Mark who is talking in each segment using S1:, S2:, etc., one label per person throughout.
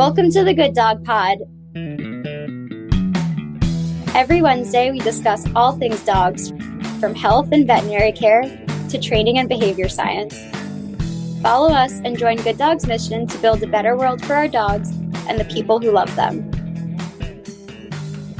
S1: Welcome to the Good Dog Pod. Every Wednesday, we discuss all things dogs, from health and veterinary care to training and behavior science. Follow us and join Good Dog's mission to build a better world for our dogs and the people who love them.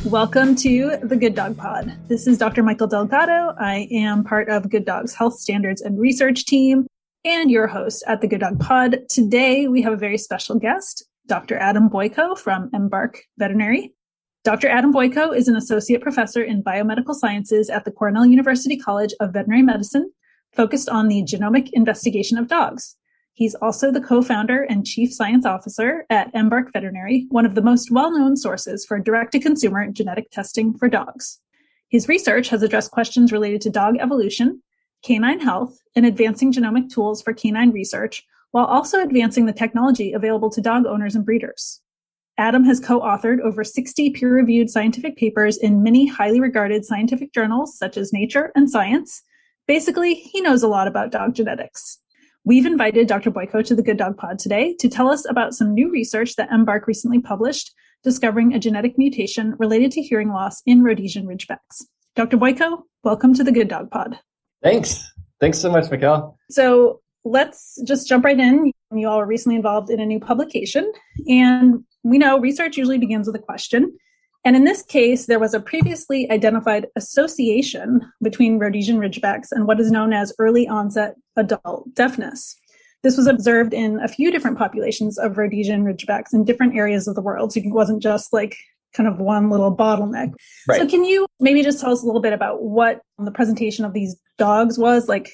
S2: Welcome to the Good Dog Pod. This is Dr. Michael Delgado. I am part of Good Dog's Health Standards and Research team and your host at the Good Dog Pod. Today, we have a very special guest, Dr. Adam Boyko from Embark Veterinary. Dr. Adam Boyko is an associate professor in biomedical sciences at the Cornell University College of Veterinary Medicine, focused on the genomic investigation of dogs. He's also the co-founder and chief science officer at Embark Veterinary, one of the most well-known sources for direct-to-consumer genetic testing for dogs. His research has addressed questions related to dog evolution, canine health, and advancing genomic tools for canine research, while also advancing the technology available to dog owners and breeders. Adam has co-authored over 60 peer-reviewed scientific papers in many highly regarded scientific journals such as Nature and Science. Basically, he knows a lot about dog genetics. We've invited Dr. Boyko to the Good Dog Pod today to tell us about some new research that Embark recently published discovering a genetic mutation related to hearing loss in Rhodesian Ridgebacks. Dr. Boyko, welcome to the Good Dog Pod.
S3: Thanks. Thanks so much, Michael.
S2: So let's just jump right in. You all are recently involved in a new publication, and we know research usually begins with a question. And in this case, there was a previously identified association between Rhodesian Ridgebacks and what is known as early onset adult deafness. This was observed in a few different populations of Rhodesian Ridgebacks in different areas of the world. So it wasn't just like kind of one little bottleneck. Right. So can you maybe just tell us a little bit about what the presentation of these dogs was? Like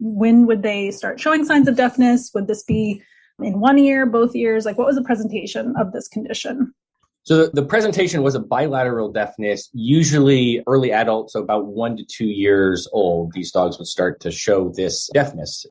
S2: when would they start showing signs of deafness? Would this be in one ear, both ears? Like, what was the presentation of this condition?
S3: So the presentation was a bilateral deafness, usually early adult, so about one to two years old. These dogs would start to show this deafness.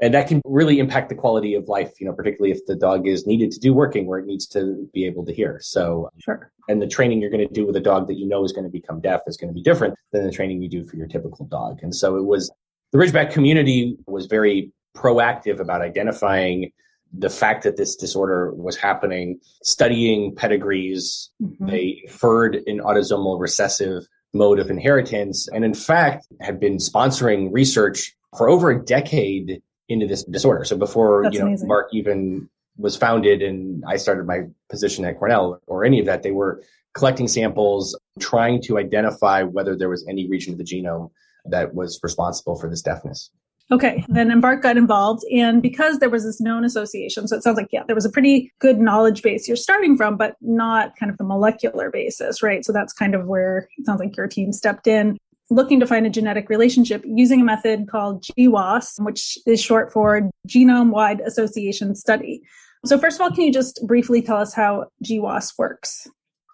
S3: And that can really impact the quality of life, you know, particularly if the dog is needed to do working where it needs to be able to hear. So,
S2: sure.
S3: And the training you're going to do with a dog that you know is going to become deaf is going to be different than the training you do for your typical dog. And so it was the Ridgeback community was very proactive about identifying the fact that this disorder was happening, studying pedigrees. Mm-hmm. They inferred an autosomal recessive mode of inheritance, and in fact, had been sponsoring research for over a decade into this disorder. So before That's you know amazing. Embark even was founded and I started my position at Cornell or any of that, they were collecting samples, trying to identify whether there was any region of the genome that was responsible for this deafness.
S2: Okay, then Embark got involved. And because there was this known association, so it sounds like, yeah, there was a pretty good knowledge base you're starting from, but not kind of the molecular basis, right? So that's kind of where it sounds like your team stepped in, looking to find a genetic relationship using a method called GWAS, which is short for Genome Wide Association Study. So, first of all, can you just briefly tell us how GWAS works?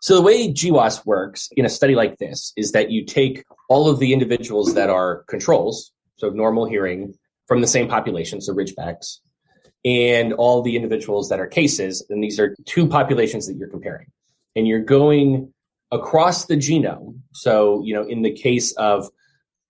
S3: So the way GWAS works in a study like this is that you take all of the individuals that are controls, so normal hearing from the same population, so Ridgebacks, and all the individuals that are cases, and these are two populations that you're comparing. And you're going across the genome. So, you know, in the case of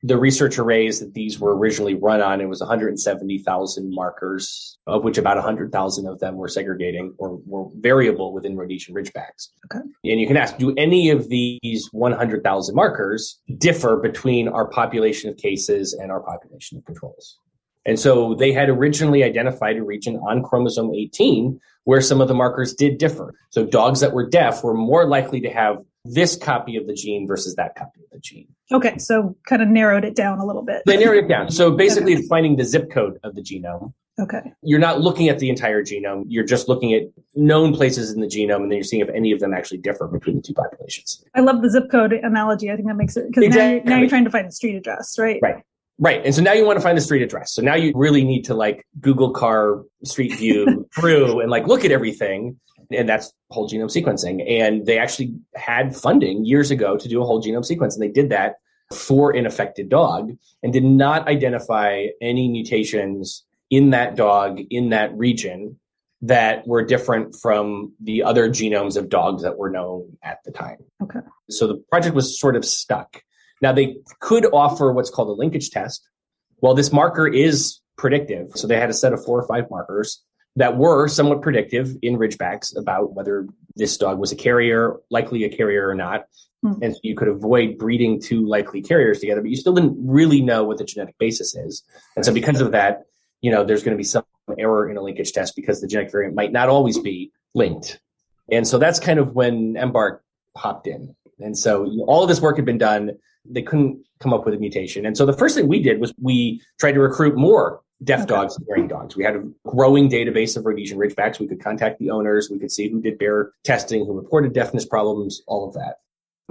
S3: the research arrays that these were originally run on, it was 170,000 markers, of which about 100,000 of them were segregating or were variable within Rhodesian Ridgebacks. Okay. And you can ask, do any of these 100,000 markers differ between our population of cases and our population of controls? And so they had originally identified a region on chromosome 18 where some of the markers did differ. So dogs that were deaf were more likely to have this copy of the gene versus that copy of the gene.
S2: Okay, so kind of narrowed it down a little bit.
S3: They narrowed it down. So basically, okay. finding the zip code of the genome.
S2: Okay.
S3: You're not looking at the entire genome. You're just looking at known places in the genome, and then you're seeing if any of them actually differ between the two populations.
S2: I love the zip code analogy. I think that makes it because exactly. now, you're, now you're trying to find the street address, right?
S3: Right. Right. And so now you want to find the street address. So now you really need to like Google car street view through and like look at everything and that's whole genome sequencing. And they actually had funding years ago to do a whole genome sequence, and they did that for an affected dog and did not identify any mutations in that dog in that region that were different from the other genomes of dogs that were known at the time.
S2: Okay.
S3: So the project was sort of stuck. Now they could offer what's called a linkage test. Well, this marker is predictive. So they had a set of four or five markers that were somewhat predictive in Ridgebacks about whether this dog was a carrier, likely a carrier or not. Hmm. And so you could avoid breeding two likely carriers together, but you still didn't really know what the genetic basis is. And so because of that, you know, there's going to be some error in a linkage test because the genetic variant might not always be linked. And so that's kind of when Embark popped in. And so all of this work had been done. They couldn't come up with a mutation. And so the first thing we did was we tried to recruit more deaf okay. dogs and hearing dogs. We had a growing database of Rhodesian Ridgebacks. We could contact the owners. We could see who did BAER testing, who reported deafness problems, all of that.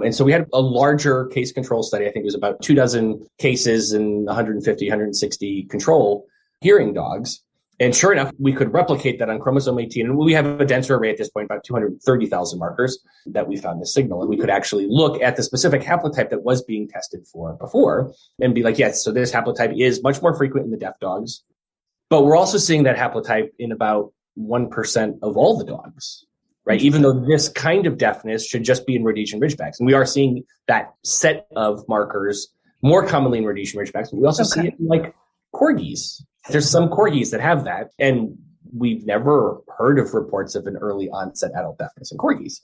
S3: And so we had a larger case control study. I think it was about two dozen cases and 150, 160 control hearing dogs. And sure enough, we could replicate that on chromosome 18. And we have a denser array at this point, about 230,000 markers that we found the signal. And we could actually look at the specific haplotype that was being tested for before and be like, yes, so this haplotype is much more frequent in the deaf dogs. But we're also seeing that haplotype in about 1% of all the dogs, right? Even though this kind of deafness should just be in Rhodesian Ridgebacks. And we are seeing that set of markers more commonly in Rhodesian Ridgebacks, but we also okay. see it in like corgis there's some corgis that have that, and we've never heard of reports of an early onset adult deafness in corgis.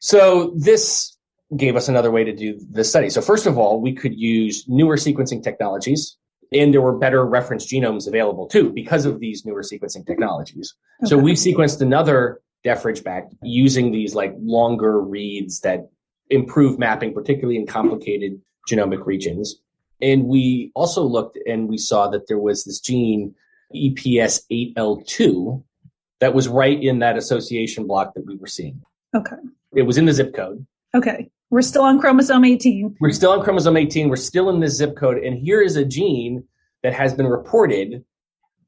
S3: So this gave us another way to do the study. So first of all, we could use newer sequencing technologies and there were better reference genomes available too because of these newer sequencing technologies. Okay. So we sequenced another deaf ridgeback using these like longer reads that improve mapping, particularly in complicated genomic regions. And we also looked and we saw that there was this gene EPS8L2 that was right in that association block that we were seeing.
S2: Okay.
S3: It was in the zip code.
S2: Okay. We're still on chromosome 18.
S3: We're still on chromosome 18. We're still in this zip code. And here is a gene that has been reported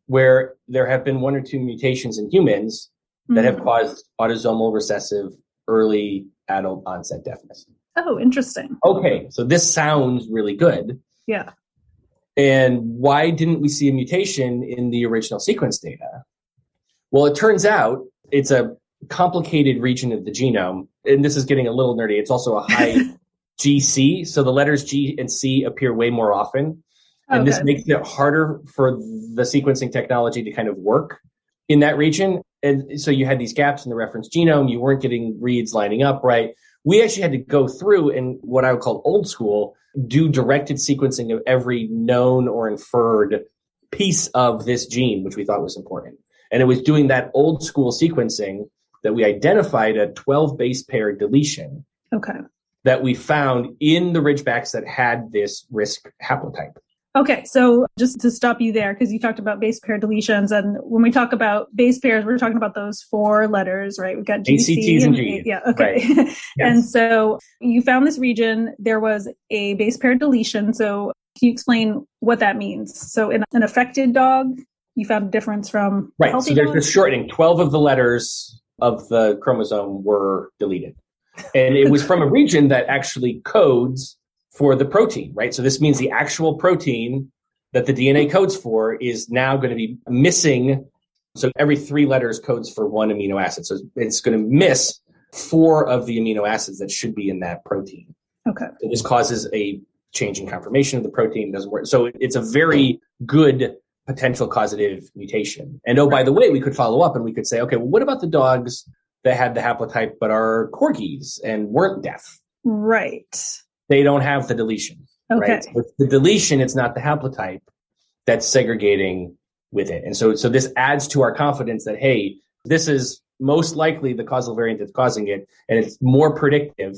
S3: where there have been one or two mutations in humans that have mm. caused autosomal recessive early adult onset deafness.
S2: Oh, interesting.
S3: Okay, so this sounds really good.
S2: Yeah.
S3: And why didn't we see a mutation in the original sequence data? Well, it turns out it's a complicated region of the genome. And this is getting a little nerdy. It's also a high GC. So the letters G and C appear way more often. And okay. this makes it harder for the sequencing technology to kind of work in that region. And so you had these gaps in the reference genome. You weren't getting reads lining up right. We actually had to go through and what I would call old school do directed sequencing of every known or inferred piece of this gene, which we thought was important. And it was doing that old school sequencing that we identified a 12 base pair deletion.
S2: Okay.
S3: That we found in the ridgebacks that had this risk haplotype.
S2: Okay, so just to stop you there, because you talked about base pair deletions, and when we talk about base pairs, we're talking about those four letters, right? We've got
S3: G, C, and G.
S2: Yeah, okay. Right. Yes. and so you found this region, there was a base pair deletion. So can you explain what that means? So in an affected dog, you found a difference from
S3: right. so there's dog? shortening. Twelve of the letters of the chromosome were deleted, and it was from a region that actually codes for the protein, right? So this means the actual protein that the DNA codes for is now going to be missing. So every three letters codes for one amino acid. So it's going to miss four of the amino acids that should be in that protein.
S2: Okay.
S3: So this causes a change in conformation of the protein. Doesn't work. So it's a very good potential causative mutation. And oh, by the way, we could follow up and we could say, okay, well, what about the dogs that had the haplotype but are corgis and weren't deaf?
S2: Right
S3: they don't have the deletion.
S2: Okay.
S3: Right? So the deletion, it's not the haplotype that's segregating with it. And so, so this adds to our confidence that, hey, this is most likely the causal variant that's causing it, and it's more predictive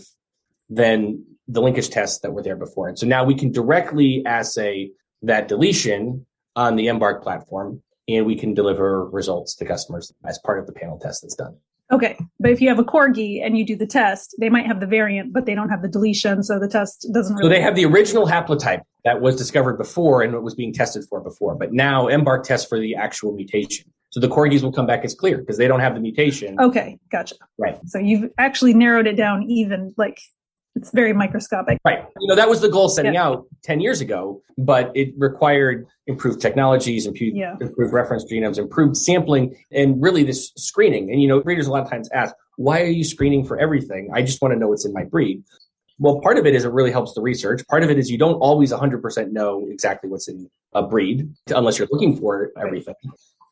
S3: than the linkage tests that were there before. And so now we can directly assay that deletion on the Embark platform, and we can deliver results to customers as part of the panel test that's done.
S2: Okay, but if you have a corgi and you do the test, they might have the variant, but they don't have the deletion, so the test doesn't. Really
S3: so they have the original haplotype that was discovered before and what was being tested for before, but now Embark tests for the actual mutation. So the corgis will come back as clear because they don't have the mutation.
S2: Okay, gotcha.
S3: Right.
S2: So you've actually narrowed it down even like it's very microscopic.
S3: Right. You know, that was the goal setting yeah. out 10 years ago, but it required improved technologies, improved, yeah. improved reference genomes, improved sampling, and really this screening. And, you know, breeders a lot of times ask, why are you screening for everything? I just want to know what's in my breed. Well, part of it is it really helps the research. Part of it is you don't always 100% know exactly what's in a breed unless you're looking for everything.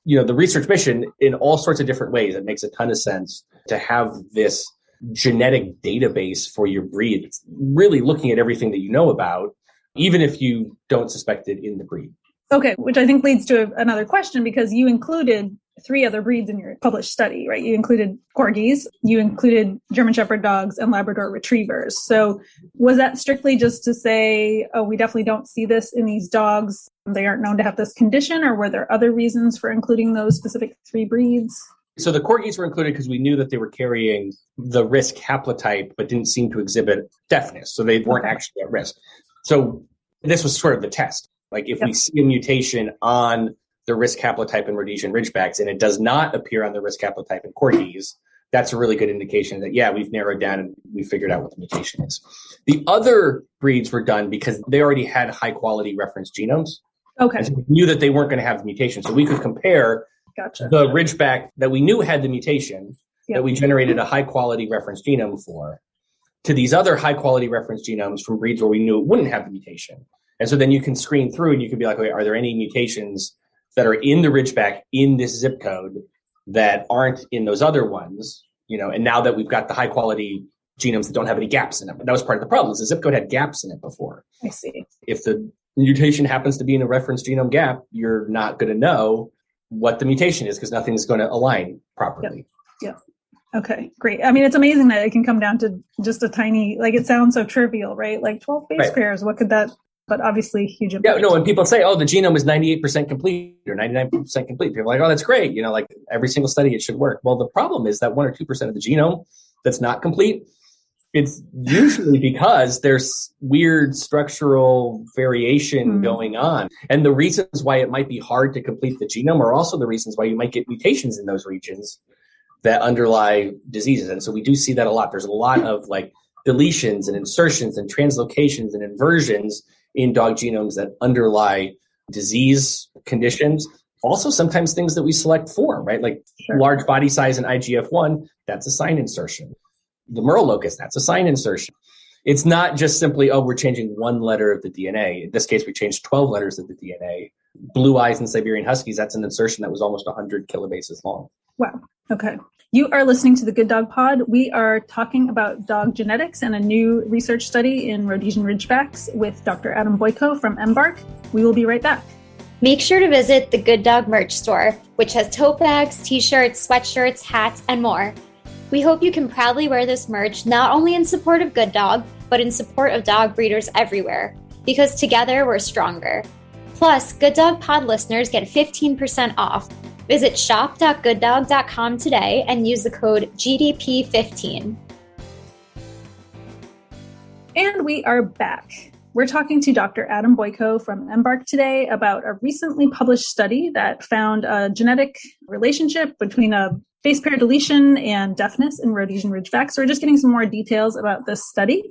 S3: you know, the research mission in all sorts of different ways. It makes a ton of sense to have this genetic database for your breed. It's really looking at everything that you know about, even if you don't suspect it in the breed.
S2: Okay, which I think leads to another question because you included three other breeds in your published study, right? You included corgis, you included German Shepherd dogs, and Labrador retrievers. So, was that strictly just to say, oh, we definitely don't see this in these dogs? They aren't known to have this condition, or were there other reasons for including those specific three breeds?
S3: So, the corgis were included because we knew that they were carrying the risk haplotype, but didn't seem to exhibit deafness. So, they weren't actually at risk. So, this was sort of the test like if yep. we see a mutation on the risk haplotype in Rhodesian Ridgebacks and it does not appear on the risk haplotype in Corgis, that's a really good indication that, yeah, we've narrowed down and we figured out what the mutation is. The other breeds were done because they already had high quality reference genomes.
S2: Okay.
S3: So we knew that they weren't going to have the mutation. So we could compare
S2: gotcha.
S3: the Ridgeback that we knew had the mutation yep. that we generated a high quality reference genome for to these other high quality reference genomes from breeds where we knew it wouldn't have the mutation. And so then you can screen through and you can be like, okay, are there any mutations that are in the Ridgeback in this zip code that aren't in those other ones? You know, and now that we've got the high quality genomes that don't have any gaps in them, that was part of the problem. Is the zip code had gaps in it before.
S2: I see.
S3: If the mutation happens to be in a reference genome gap, you're not going to know what the mutation is because nothing's going to align properly.
S2: Yeah. Okay, great. I mean, it's amazing that it can come down to just a tiny, like it sounds so trivial, right? Like 12 base right. pairs. What could that but obviously huge
S3: impact. Yeah, no, when people say, oh, the genome is 98% complete or 99% complete, people are like, oh, that's great. You know, like every single study, it should work. Well, the problem is that 1% or 2% of the genome that's not complete, it's usually because there's weird structural variation mm-hmm. going on. And the reasons why it might be hard to complete the genome are also the reasons why you might get mutations in those regions that underlie diseases. And so we do see that a lot. There's a lot of like deletions and insertions and translocations and inversions in dog genomes that underlie disease conditions. Also, sometimes things that we select for, right? Like sure. large body size and IGF-1, that's a SINE insertion. The Merle locus, that's a SINE insertion. It's not just simply, oh, we're changing one letter of the DNA. In this case, we changed 12 letters of the DNA. Blue eyes and Siberian Huskies, that's an insertion that was almost 100 kilobases long.
S2: Wow. Okay. You are listening to the Good Dog Pod. We are talking about dog genetics and a new research study in Rhodesian Ridgebacks with Dr. Adam Boyko from Embark. We will be right back.
S1: Make sure to visit the Good Dog merch store, which has tote bags, t shirts, sweatshirts, hats, and more. We hope you can proudly wear this merch not only in support of Good Dog, but in support of dog breeders everywhere, because together we're stronger. Plus, Good Dog Pod listeners get 15% off Visit shop.gooddog.com today and use the code GDP15.
S2: And we are back. We're talking to Dr. Adam Boyko from Embark today about a recently published study that found a genetic relationship between a base pair deletion and deafness in Rhodesian Ridgeback. So we're just getting some more details about this study.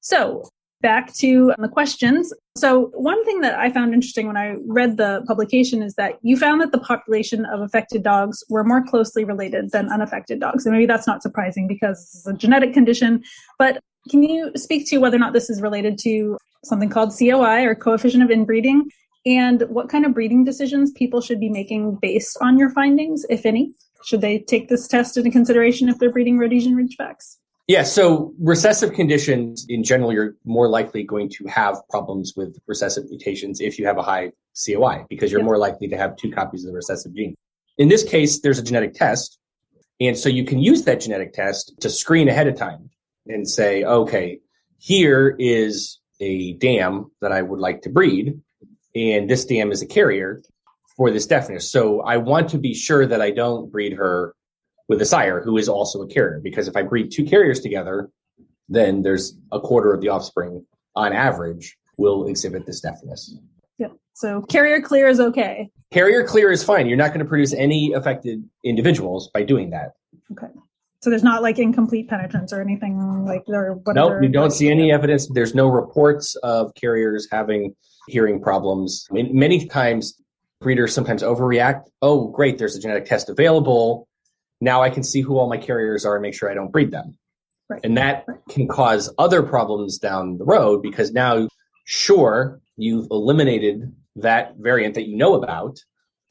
S2: So back to the questions. So, one thing that I found interesting when I read the publication is that you found that the population of affected dogs were more closely related than unaffected dogs. And maybe that's not surprising because it's a genetic condition. But can you speak to whether or not this is related to something called COI or coefficient of inbreeding? And what kind of breeding decisions people should be making based on your findings, if any? Should they take this test into consideration if they're breeding Rhodesian Ridgebacks?
S3: Yeah, so recessive conditions in general, you're more likely going to have problems with recessive mutations if you have a high COI because you're yeah. more likely to have two copies of the recessive gene. In this case, there's a genetic test. And so you can use that genetic test to screen ahead of time and say, okay, here is a dam that I would like to breed. And this dam is a carrier for this deafness. So I want to be sure that I don't breed her with a sire who is also a carrier. Because if I breed two carriers together, then there's a quarter of the offspring on average will exhibit this deafness.
S2: Yeah. So carrier clear is okay.
S3: Carrier clear is fine. You're not going to produce any affected individuals by doing that.
S2: Okay. So there's not like incomplete penetrance or anything like or whatever.
S3: Nope, you don't see any evidence. There's no reports of carriers having hearing problems. I mean, many times breeders sometimes overreact. Oh, great, there's a genetic test available now I can see who all my carriers are and make sure I don't breed them. Right. And that can cause other problems down the road because now, sure, you've eliminated that variant that you know about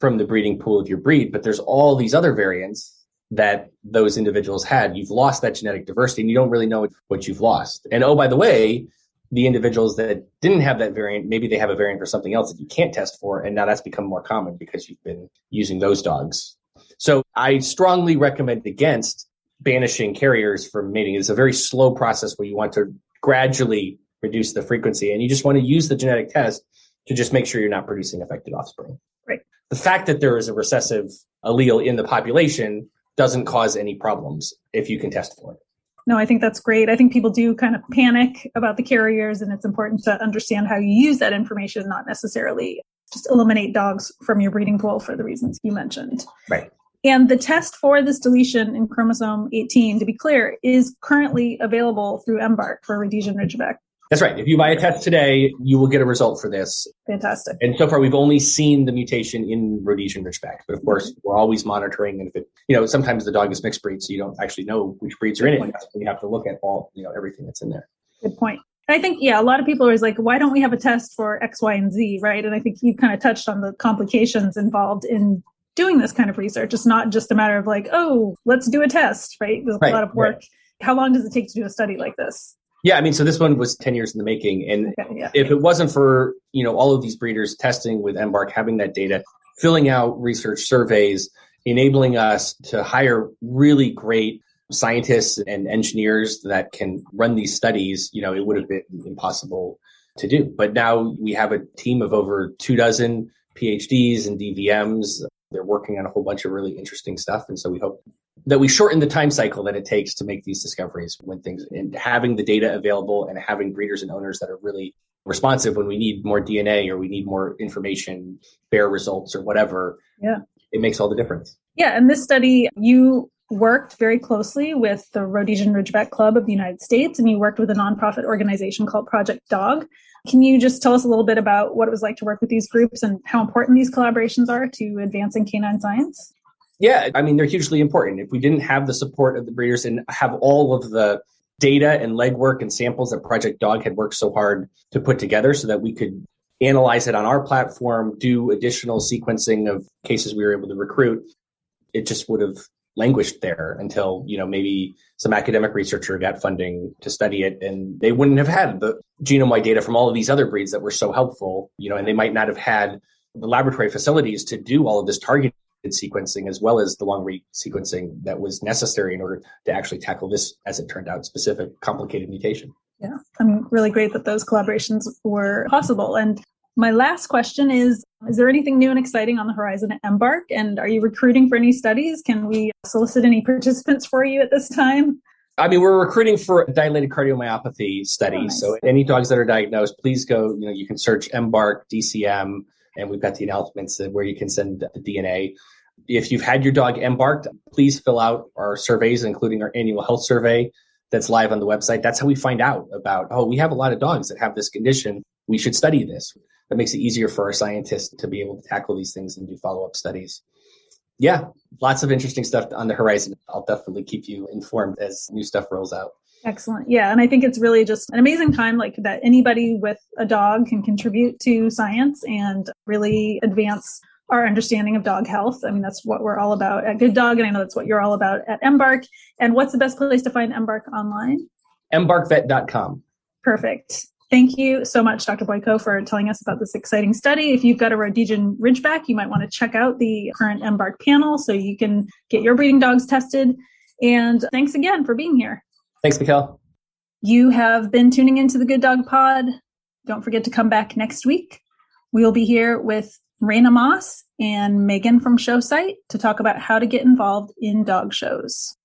S3: from the breeding pool of your breed, but there's all these other variants that those individuals had. You've lost that genetic diversity and you don't really know what you've lost. And oh, by the way, the individuals that didn't have that variant, maybe they have a variant for something else that you can't test for. And now that's become more common because you've been using those dogs. So I strongly recommend against banishing carriers from mating. It's a very slow process where you want to gradually reduce the frequency and you just want to use the genetic test to just make sure you're not producing affected offspring.
S2: Right.
S3: The fact that there is a recessive allele in the population doesn't cause any problems if you can test for it.
S2: No, I think that's great. I think people do kind of panic about the carriers, and it's important to understand how you use that information, not necessarily just eliminate dogs from your breeding pool for the reasons you mentioned.
S3: Right.
S2: And the test for this deletion in chromosome 18, to be clear, is currently available through EMBARK for Rhodesian Ridgeback.
S3: That's right. If you buy a test today, you will get a result for this.
S2: Fantastic.
S3: And so far, we've only seen the mutation in Rhodesian Ridgeback, but of mm-hmm. course, we're always monitoring. And if it, you know, sometimes the dog is mixed breed, so you don't actually know which breeds are in it. So you have to look at all, you know, everything that's in there.
S2: Good point. I think, yeah, a lot of people are like, why don't we have a test for X, Y, and Z, right? And I think you kind of touched on the complications involved in doing this kind of research. It's not just a matter of like, oh, let's do a test, right? There's right, a lot of work. Right. How long does it take to do a study like this?
S3: Yeah, I mean, so this one was 10 years in the making. And yeah. if it wasn't for, you know, all of these breeders testing with EMBARK, having that data, filling out research surveys, enabling us to hire really great scientists and engineers that can run these studies, you know, it would have been impossible to do. But now we have a team of over two dozen PhDs and DVMs. They're working on a whole bunch of really interesting stuff. And so we hope that we shorten the time cycle that it takes to make these discoveries when things and having the data available and having breeders and owners that are really responsive when we need more DNA or we need more information, BAER results or whatever.
S2: Yeah.
S3: It makes all the difference.
S2: Yeah. And this study, you worked very closely with the Rhodesian Ridgeback Club of the United States and you worked with a nonprofit organization called Project Dog. Can you just tell us a little bit about what it was like to work with these groups and how important these collaborations are to advancing canine science?
S3: Yeah, I mean, they're hugely important. If we didn't have the support of the breeders and have all of the data and legwork and samples that Project Dog had worked so hard to put together so that we could analyze it on our platform, do additional sequencing of cases we were able to recruit, it just would have languished there until, you know, maybe some academic researcher got funding to study it and they wouldn't have had the genome wide data from all of these other breeds that were so helpful, you know, and they might not have had the laboratory facilities to do all of this targeted sequencing as well as the long read sequencing that was necessary in order to actually tackle this, as it turned out, specific complicated mutation.
S2: Yeah, I'm really great that those collaborations were possible. And my last question is Is there anything new and exciting on the horizon at EMBARK? And are you recruiting for any studies? Can we solicit any participants for you at this time?
S3: I mean, we're recruiting for dilated cardiomyopathy studies. Oh, nice. So any dogs that are diagnosed, please go, you know, you can search EMBARK, DCM, and we've got the announcements where you can send the DNA. If you've had your dog embarked, please fill out our surveys, including our annual health survey that's live on the website. That's how we find out about, oh, we have a lot of dogs that have this condition. We should study this. That makes it easier for our scientists to be able to tackle these things and do follow up studies. Yeah, lots of interesting stuff on the horizon. I'll definitely keep you informed as new stuff rolls out.
S2: Excellent. Yeah. And I think it's really just an amazing time like that anybody with a dog can contribute to science and really advance our understanding of dog health. I mean, that's what we're all about at Good Dog. And I know that's what you're all about at EMBARK. And what's the best place to find EMBARK online?
S3: EMBARKvet.com.
S2: Perfect. Thank you so much, Dr. Boyko, for telling us about this exciting study. If you've got a Rhodesian Ridgeback, you might want to check out the current EMBARK panel so you can get your breeding dogs tested. And thanks again for being here.
S3: Thanks, Michael.
S2: You have been tuning into the Good Dog Pod. Don't forget to come back next week. We'll be here with Raina Moss and Megan from Showsight to talk about how to get involved in dog shows.